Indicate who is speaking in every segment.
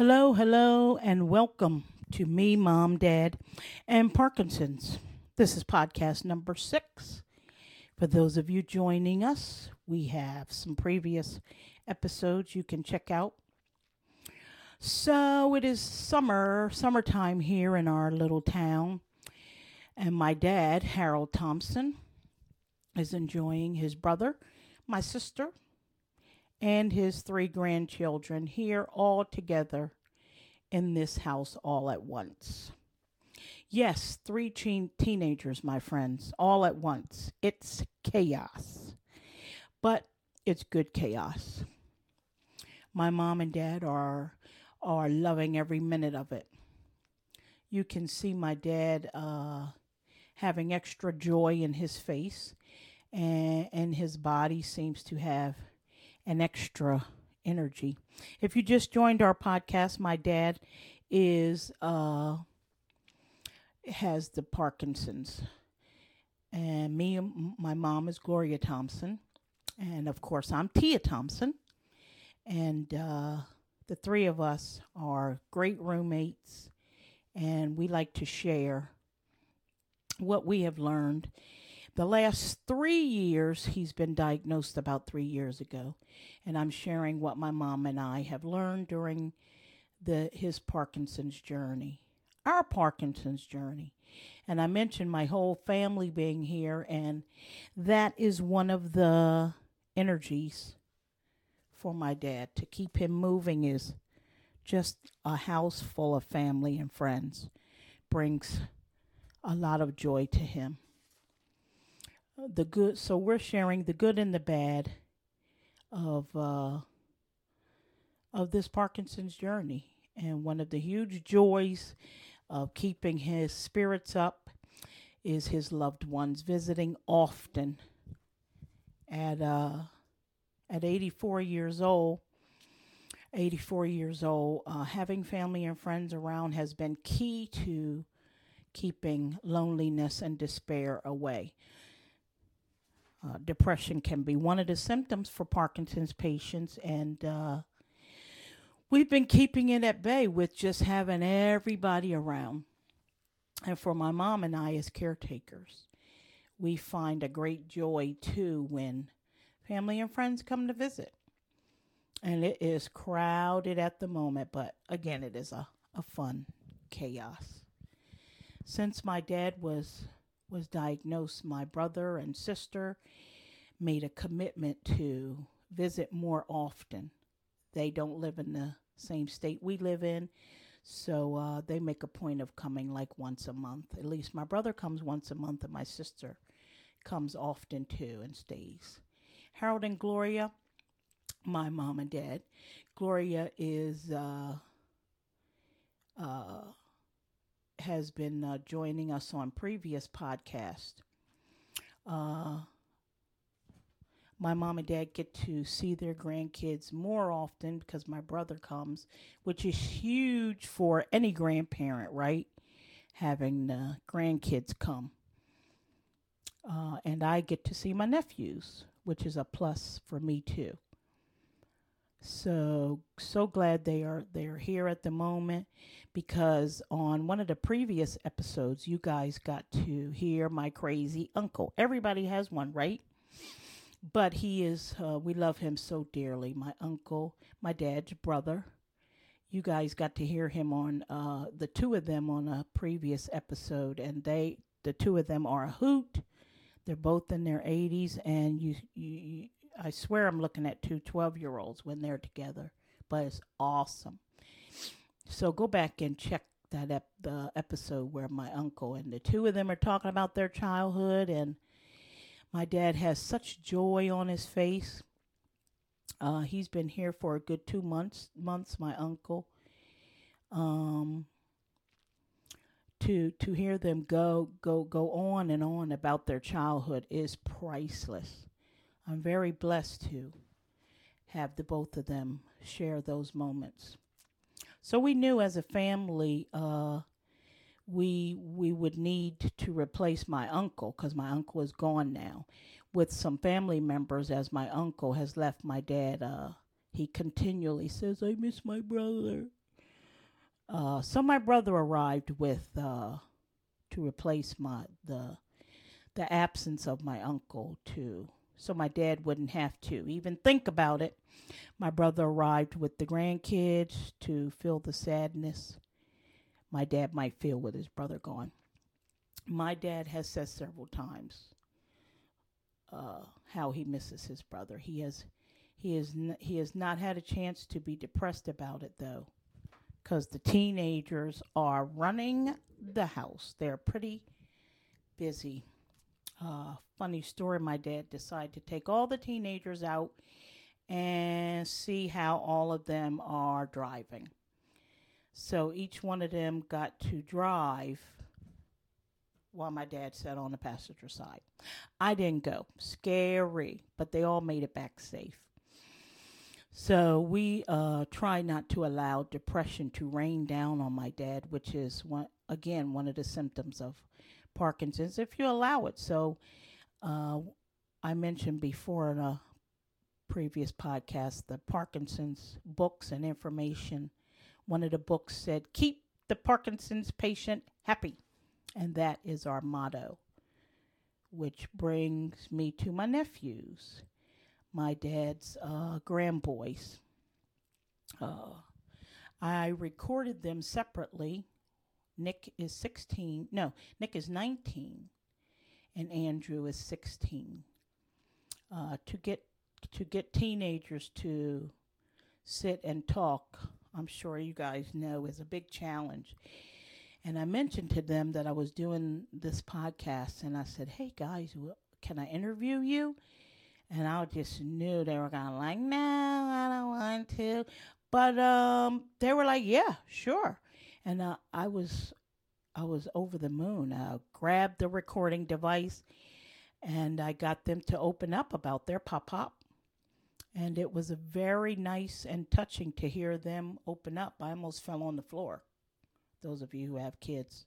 Speaker 1: Hello, hello, and welcome to me, Mom, Dad, and Parkinson's. This is podcast number six. For those of you joining us, we have some previous episodes you can check out. So it is summer, summertime here in our little town, and my dad, Harold Thompson, is enjoying his brother, my sister, and his three grandchildren here all together in this house all at once. Yes, three teen- teenagers, my friends, all at once. It's chaos, but it's good chaos. My mom and dad are are loving every minute of it. You can see my dad uh, having extra joy in his face, and, and his body seems to have an extra energy. If you just joined our podcast, my dad is uh has the Parkinson's. And me and my mom is Gloria Thompson. And of course, I'm Tia Thompson. And uh, the three of us are great roommates. And we like to share what we have learned the last three years, he's been diagnosed about three years ago, and I'm sharing what my mom and I have learned during the his Parkinson's journey, our Parkinson's journey. And I mentioned my whole family being here, and that is one of the energies for my dad to keep him moving is just a house full of family and friends brings a lot of joy to him the good. So we're sharing the good and the bad of uh, of this Parkinson's journey, and one of the huge joys of keeping his spirits up is his loved ones visiting often. At uh, at 84 years old, 84 years old, uh, having family and friends around has been key to keeping loneliness and despair away. Uh, depression can be one of the symptoms for Parkinson's patients, and uh, we've been keeping it at bay with just having everybody around. And for my mom and I, as caretakers, we find a great joy too when family and friends come to visit. And it is crowded at the moment, but again, it is a, a fun chaos. Since my dad was was diagnosed, my brother and sister made a commitment to visit more often. They don't live in the same state we live in, so uh, they make a point of coming like once a month. At least my brother comes once a month, and my sister comes often too and stays. Harold and Gloria, my mom and dad. Gloria is uh, uh, has been uh, joining us on previous podcast. Uh, my mom and dad get to see their grandkids more often because my brother comes, which is huge for any grandparent, right? Having the grandkids come. Uh, and I get to see my nephews, which is a plus for me too. So so glad they are they're here at the moment because on one of the previous episodes you guys got to hear my crazy uncle. Everybody has one, right? But he is uh, we love him so dearly. My uncle, my dad's brother. You guys got to hear him on uh, the two of them on a previous episode and they the two of them are a hoot. They're both in their 80s and you you I swear I'm looking at two 12 year olds when they're together, but it's awesome. So go back and check that ep- the episode where my uncle and the two of them are talking about their childhood and my dad has such joy on his face. Uh, he's been here for a good two months. Months, my uncle. Um, to to hear them go go go on and on about their childhood is priceless. I'm very blessed to have the both of them share those moments. So we knew as a family uh, we we would need to replace my uncle because my uncle is gone now with some family members as my uncle has left my dad uh, he continually says i miss my brother Uh, so my brother arrived with uh, to replace my the the absence of my uncle to so my dad wouldn't have to even think about it. My brother arrived with the grandkids to feel the sadness my dad might feel with his brother gone. My dad has said several times uh, how he misses his brother. He has he has n- he has not had a chance to be depressed about it though, because the teenagers are running the house. They're pretty busy. Uh, funny story. My dad decided to take all the teenagers out and see how all of them are driving. So each one of them got to drive while my dad sat on the passenger side. I didn't go. Scary, but they all made it back safe. So we uh, try not to allow depression to rain down on my dad, which is one again one of the symptoms of Parkinson's if you allow it. So uh, I mentioned before in a previous podcast the Parkinson's books and information. One of the books said, "Keep the Parkinson's patient happy." And that is our motto, which brings me to my nephews, my dad's uh, grandboys. Uh, I recorded them separately. Nick is 16. No, Nick is 19, and Andrew is 16. Uh, to get to get teenagers to sit and talk, I'm sure you guys know, is a big challenge. And I mentioned to them that I was doing this podcast, and I said, "Hey guys, can I interview you?" And I just knew they were gonna like, "No, I don't want to," but um, they were like, "Yeah, sure." And uh, I was, I was over the moon. I grabbed the recording device, and I got them to open up about their pop pop. And it was very nice and touching to hear them open up. I almost fell on the floor those of you who have kids.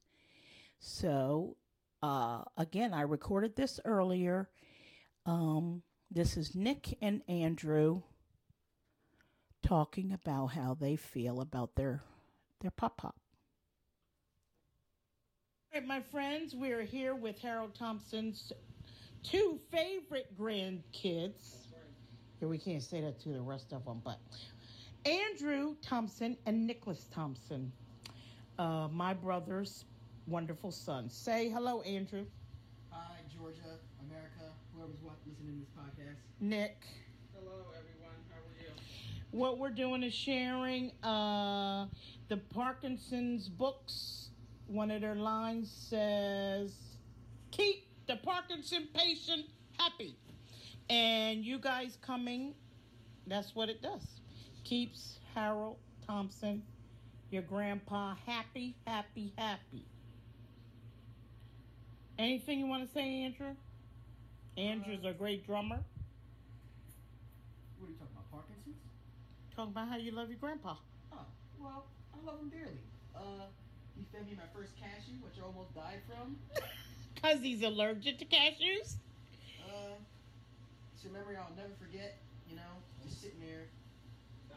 Speaker 1: So, uh, again, I recorded this earlier. Um, this is Nick and Andrew talking about how they feel about their their pop pop. All right, my friends, we're here with Harold Thompson's two favorite grandkids. Here, we can't say that to the rest of them, but Andrew Thompson and Nicholas Thompson uh, my brother's wonderful son. Say hello, Andrew.
Speaker 2: Hi, Georgia, America, whoever's listening to this podcast.
Speaker 1: Nick.
Speaker 3: Hello, everyone. How are you?
Speaker 1: What we're doing is sharing uh, the Parkinson's books. One of their lines says, Keep the Parkinson patient happy. And you guys coming, that's what it does. Keeps Harold Thompson your grandpa happy, happy, happy. Anything you want to say, Andrew? Andrew's
Speaker 2: Uh,
Speaker 1: a great drummer.
Speaker 2: What are you talking about, Parkinson's?
Speaker 1: Talk about how you love your grandpa.
Speaker 2: Oh, well, I love him dearly. Uh, he fed me my first cashew, which I almost died from.
Speaker 1: Because he's allergic to cashews?
Speaker 2: Uh, it's a memory I'll never forget, you know, just sitting there.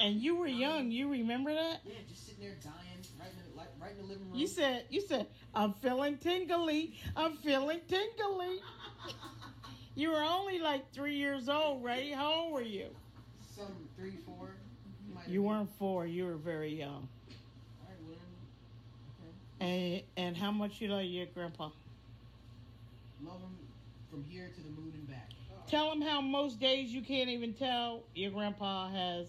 Speaker 1: And you were young. You remember that?
Speaker 2: Yeah, just sitting there dying, right in the, like, right in the living room.
Speaker 1: You said, you said, I'm feeling tingly. I'm feeling tingly. You were only like three years old, right? How old were you?
Speaker 2: Some three, four. have
Speaker 1: You weren't four. You were very young.
Speaker 2: All right, well, then, okay.
Speaker 1: And and how much you love your grandpa?
Speaker 2: Love him from here to the moon and back.
Speaker 1: Tell him how most days you can't even tell your grandpa has,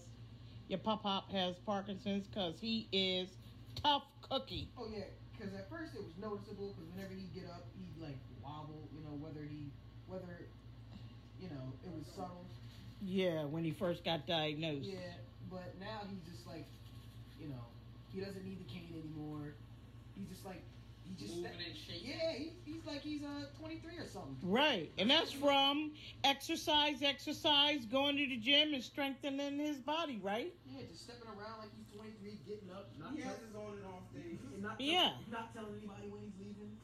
Speaker 1: your pop pop has Parkinson's because he is tough cookie.
Speaker 2: Oh yeah, because at first it was noticeable because whenever he'd get up, he'd like wobble. You know, whether he, whether, you know, it was subtle.
Speaker 1: Yeah, when he first got diagnosed.
Speaker 2: Yeah, but now he's just like, you know, he doesn't need the cane anymore. He's just like, he just
Speaker 3: Moving and shaking.
Speaker 2: yeah, he, he's like he's uh 23 or something.
Speaker 1: Right, and that's from exercise, exercise, going to the gym and strengthening his body, right?
Speaker 2: Yeah, just stepping around like he's 23, getting up, not
Speaker 3: He has his on and off days.
Speaker 2: and not
Speaker 1: Yeah.
Speaker 2: not telling anybody when he's leaving.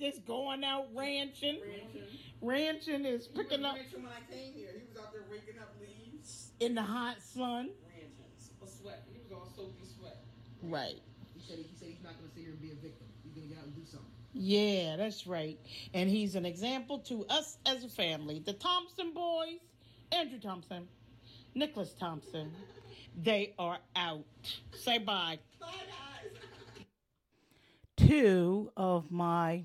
Speaker 1: Just going out ranching.
Speaker 3: Ranching.
Speaker 1: Ranching is
Speaker 3: He
Speaker 1: picking up
Speaker 3: ranching when I came here. He was out there raking up leaves.
Speaker 1: in the hot sun.
Speaker 3: Ranching. A sweat. He was all soaking sweat.
Speaker 1: Right.
Speaker 2: He said he said he's not going to sit here and be a victim. He's going to get out and do something.
Speaker 1: Yeah, that's right. And he's an example to us as a family. The Thompson boys, Andrew Thompson, Nicholas Thompson, they are out. Say bye.
Speaker 3: Bye, guys.
Speaker 1: Two of my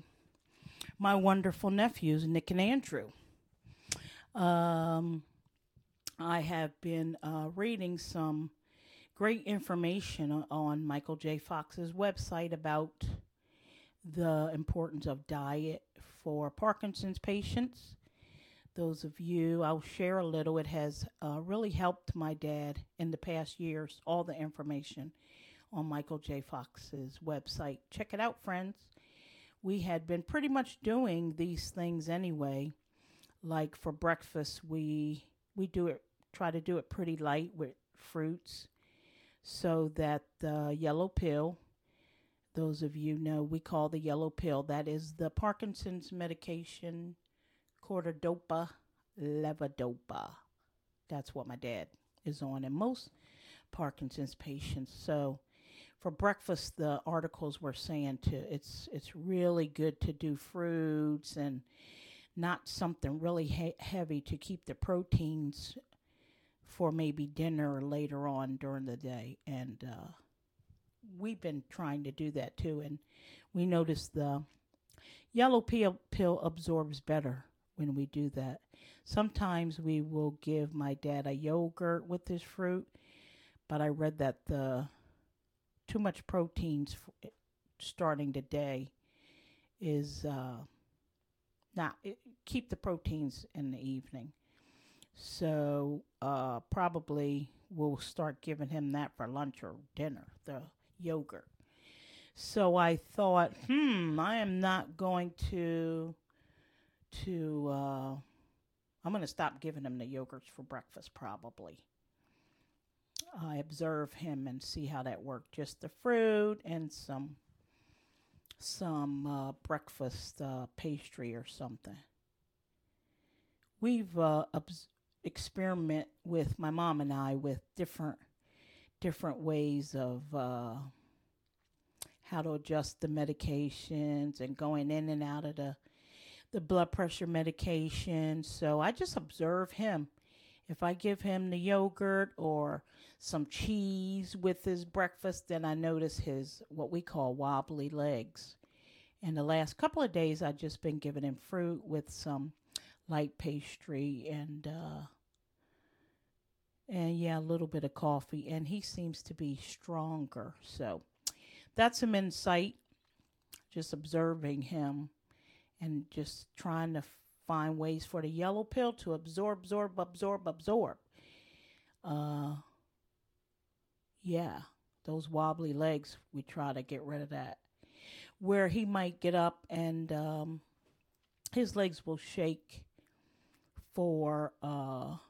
Speaker 1: my wonderful nephews, Nick and Andrew. Um, I have been uh, reading some great information on Michael J. Fox's website about the importance of diet for Parkinson's patients. Those of you, I'll share a little. It has uh, really helped my dad in the past years. All the information on Michael J. Fox's website. Check it out, friends. We had been pretty much doing these things anyway. Like for breakfast, we we do it try to do it pretty light with fruits so that the yellow pill those of you know we call the yellow pill that is the Parkinson's medication carbidopa levodopa. That's what my dad is on and most Parkinson's patients. So for breakfast the articles were saying to it's it's really good to do fruits and not something really he- heavy to keep the proteins for maybe dinner later on during the day. And uh we've been trying to do that too. And we noticed the yellow pill pill absorbs better when we do that. Sometimes we will give my dad a yogurt with his fruit but i read that the too much proteins starting today is uh not it, keep the proteins in the evening so uh probably we'll start giving him that for lunch or dinner the yogurt so i thought hmm i am not going to to uh i'm going to stop giving him the yogurts for breakfast probably I observe him and see how that worked. Just the fruit and some some uh, breakfast uh, pastry or something. We've uh, obs- experiment with my mom and I with different different ways of uh, how to adjust the medications and going in and out of the the blood pressure medication. So I just observe him. If I give him the yogurt or some cheese with his breakfast, then I notice his what we call wobbly legs. And the last couple of days, I've just been giving him fruit with some light pastry and uh, and yeah, a little bit of coffee. And he seems to be stronger. So that's some insight. Just observing him and just trying to find ways for the yellow pill to absorb, absorb, absorb, absorb. Uh, yeah, those wobbly legs, we try to get rid of that. Where he might get up and um, his legs will shake for uh, a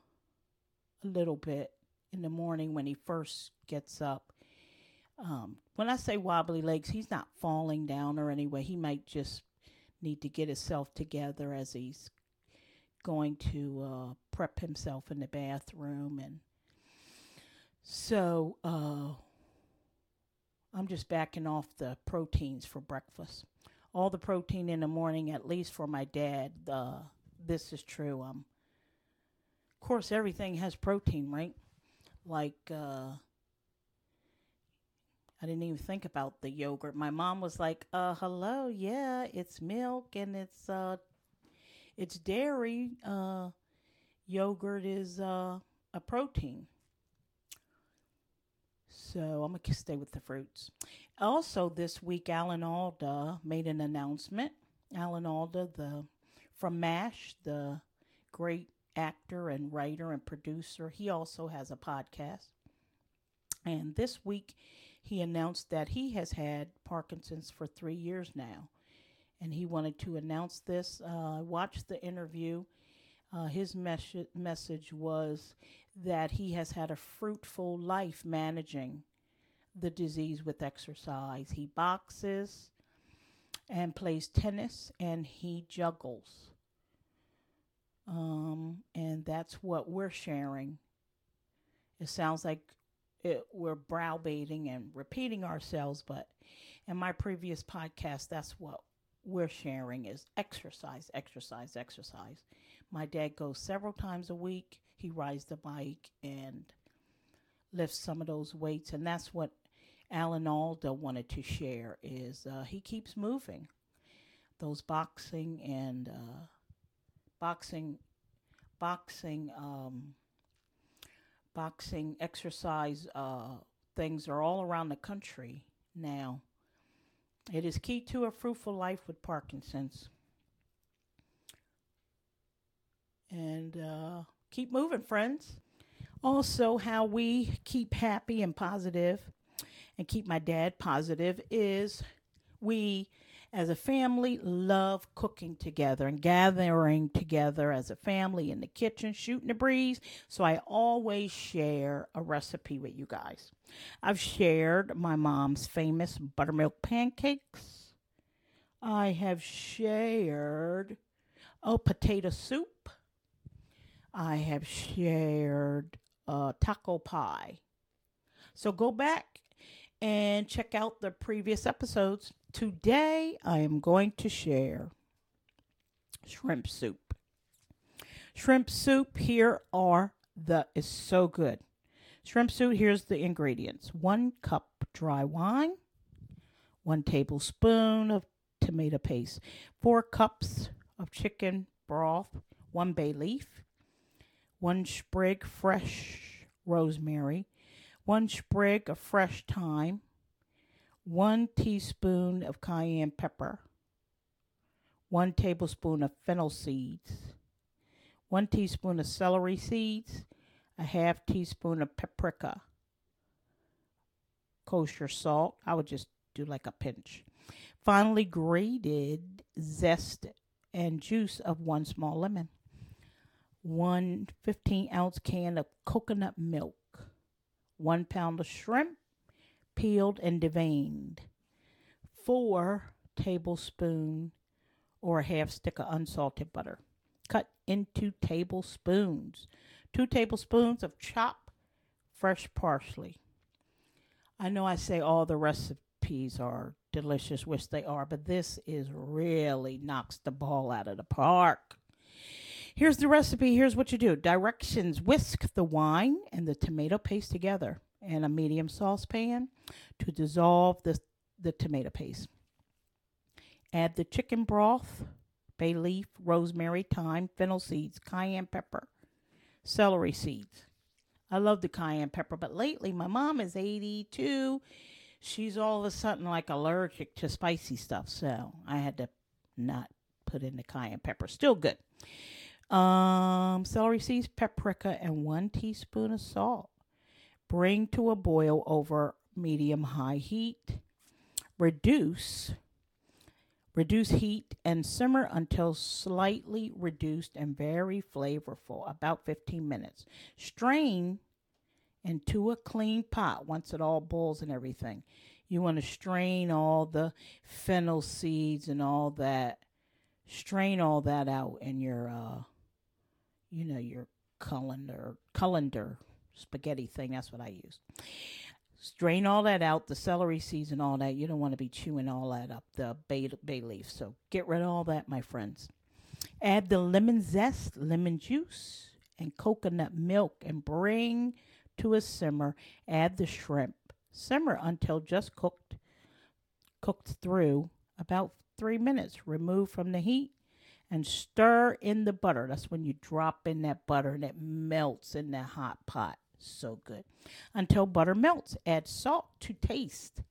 Speaker 1: little bit in the morning when he first gets up. Um, when I say wobbly legs, he's not falling down or anyway. He might just need to get himself together as he's going to uh, prep himself in the bathroom and so uh, i'm just backing off the proteins for breakfast all the protein in the morning at least for my dad uh, this is true um of course everything has protein right like uh I didn't even think about the yogurt. My mom was like, "Uh, hello, yeah, it's milk and it's uh, it's dairy. Uh, yogurt is uh a protein." So I'm gonna stay with the fruits. Also, this week, Alan Alda made an announcement. Alan Alda, the from MASH, the great actor and writer and producer, he also has a podcast. And this week, he announced that he has had Parkinson's for three years now. And he wanted to announce this. Uh, I watched the interview. Uh, his mes- message was that he has had a fruitful life managing the disease with exercise. He boxes and plays tennis and he juggles. Um, and that's what we're sharing. It sounds like it, we're browbeating and repeating ourselves, but in my previous podcast, that's what we're sharing is exercise, exercise, exercise. My dad goes several times a week. He rides the bike and lifts some of those weights, and that's what Alan Alda wanted to share. Is uh, he keeps moving those boxing and uh, boxing, boxing, um, boxing exercise uh, things are all around the country now. It is key to a fruitful life with Parkinson's. And uh, keep moving, friends. Also, how we keep happy and positive and keep my dad positive is we as a family love cooking together and gathering together as a family in the kitchen shooting the breeze. So i always share a recipe with you guys. I've shared my mom's famous buttermilk pancakes. I have shared oh potato soup. I have shared uh, taco pie. So go back and check out the previous episodes Today I am going to share shrimp soup. Shrimp soup here are the is so good. Shrimp soup here's the ingredients. 1 cup dry wine, 1 tablespoon of tomato paste, 4 cups of chicken broth, 1 bay leaf, 1 sprig fresh rosemary, 1 sprig of fresh thyme, one teaspoon of cayenne pepper, one tablespoon of fennel seeds, one teaspoon of celery seeds, a half teaspoon of paprika, kosher salt. I would just do like a pinch. Finally, grated zest and juice of one small lemon, one 15 ounce can of coconut milk, one pound of shrimp, peeled and deveined. Four tablespoon or a half stick of unsalted butter. Cut into tablespoons. Two tablespoons of chopped fresh parsley. I know I say all the recipes are delicious, which they are, but this is really knocks the ball out of the park. Here's the recipe. Here's what you do. Directions whisk the wine and the tomato paste together in a medium saucepan to dissolve the, the tomato paste. Add the chicken broth, bay leaf, rosemary, thyme, fennel seeds, cayenne pepper, celery seeds. I love the cayenne pepper, but lately my mom is 82. She's all of a sudden like allergic to spicy stuff, so I had to not put in the cayenne pepper. Still good. Um, celery seeds, paprika, and one teaspoon of salt. Bring to a boil over medium high heat. Reduce reduce heat and simmer until slightly reduced and very flavorful, about 15 minutes. Strain into a clean pot once it all boils and everything. You want to strain all the fennel seeds and all that. Strain all that out in your uh you know your colander colander spaghetti thing. That's what I use. Strain all that out, the celery seeds and all that. You don't want to be chewing all that up, the bay, bay leaf. So get rid of all that, my friends. Add the lemon zest, lemon juice, and coconut milk and bring to a simmer. Add the shrimp. Simmer until just cooked, cooked through about three minutes. Remove from the heat and stir in the butter. That's when you drop in that butter and it melts in that hot pot. So good. Until butter melts, add salt to taste.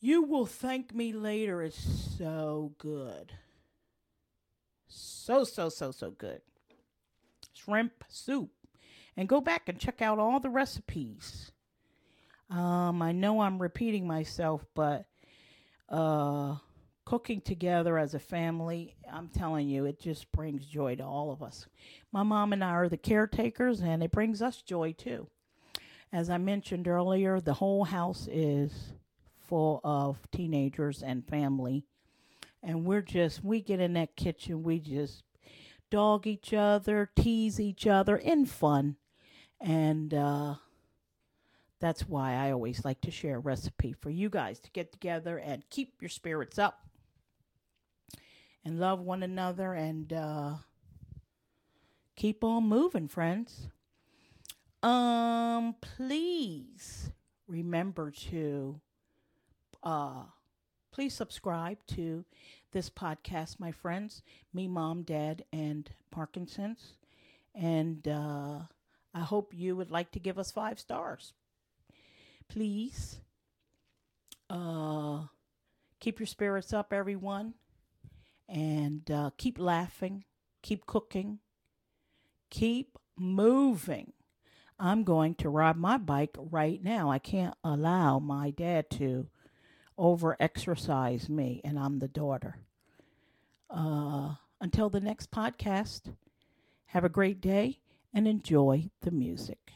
Speaker 1: You will thank me later. It's so good. So, so, so, so good. Shrimp soup. And go back and check out all the recipes. Um, I know I'm repeating myself, but uh cooking together as a family, I'm telling you, it just brings joy to all of us. My mom and I are the caretakers, and it brings us joy too. As I mentioned earlier, the whole house is full of teenagers and family. And we're just, we get in that kitchen, we just dog each other, tease each other in fun. And uh, That's why I always like to share a recipe for you guys to get together and keep your spirits up and love one another and uh, keep on moving, friends. Um, please remember to uh, please subscribe to this podcast, my friends. Me, mom, dad, and Parkinson's. And uh, I hope you would like to give us five stars. Please uh, keep your spirits up, everyone. And uh, keep laughing, keep cooking, keep moving. I'm going to ride my bike right now. I can't allow my dad to over exercise me, and I'm the daughter. Uh, until the next podcast, have a great day and enjoy the music.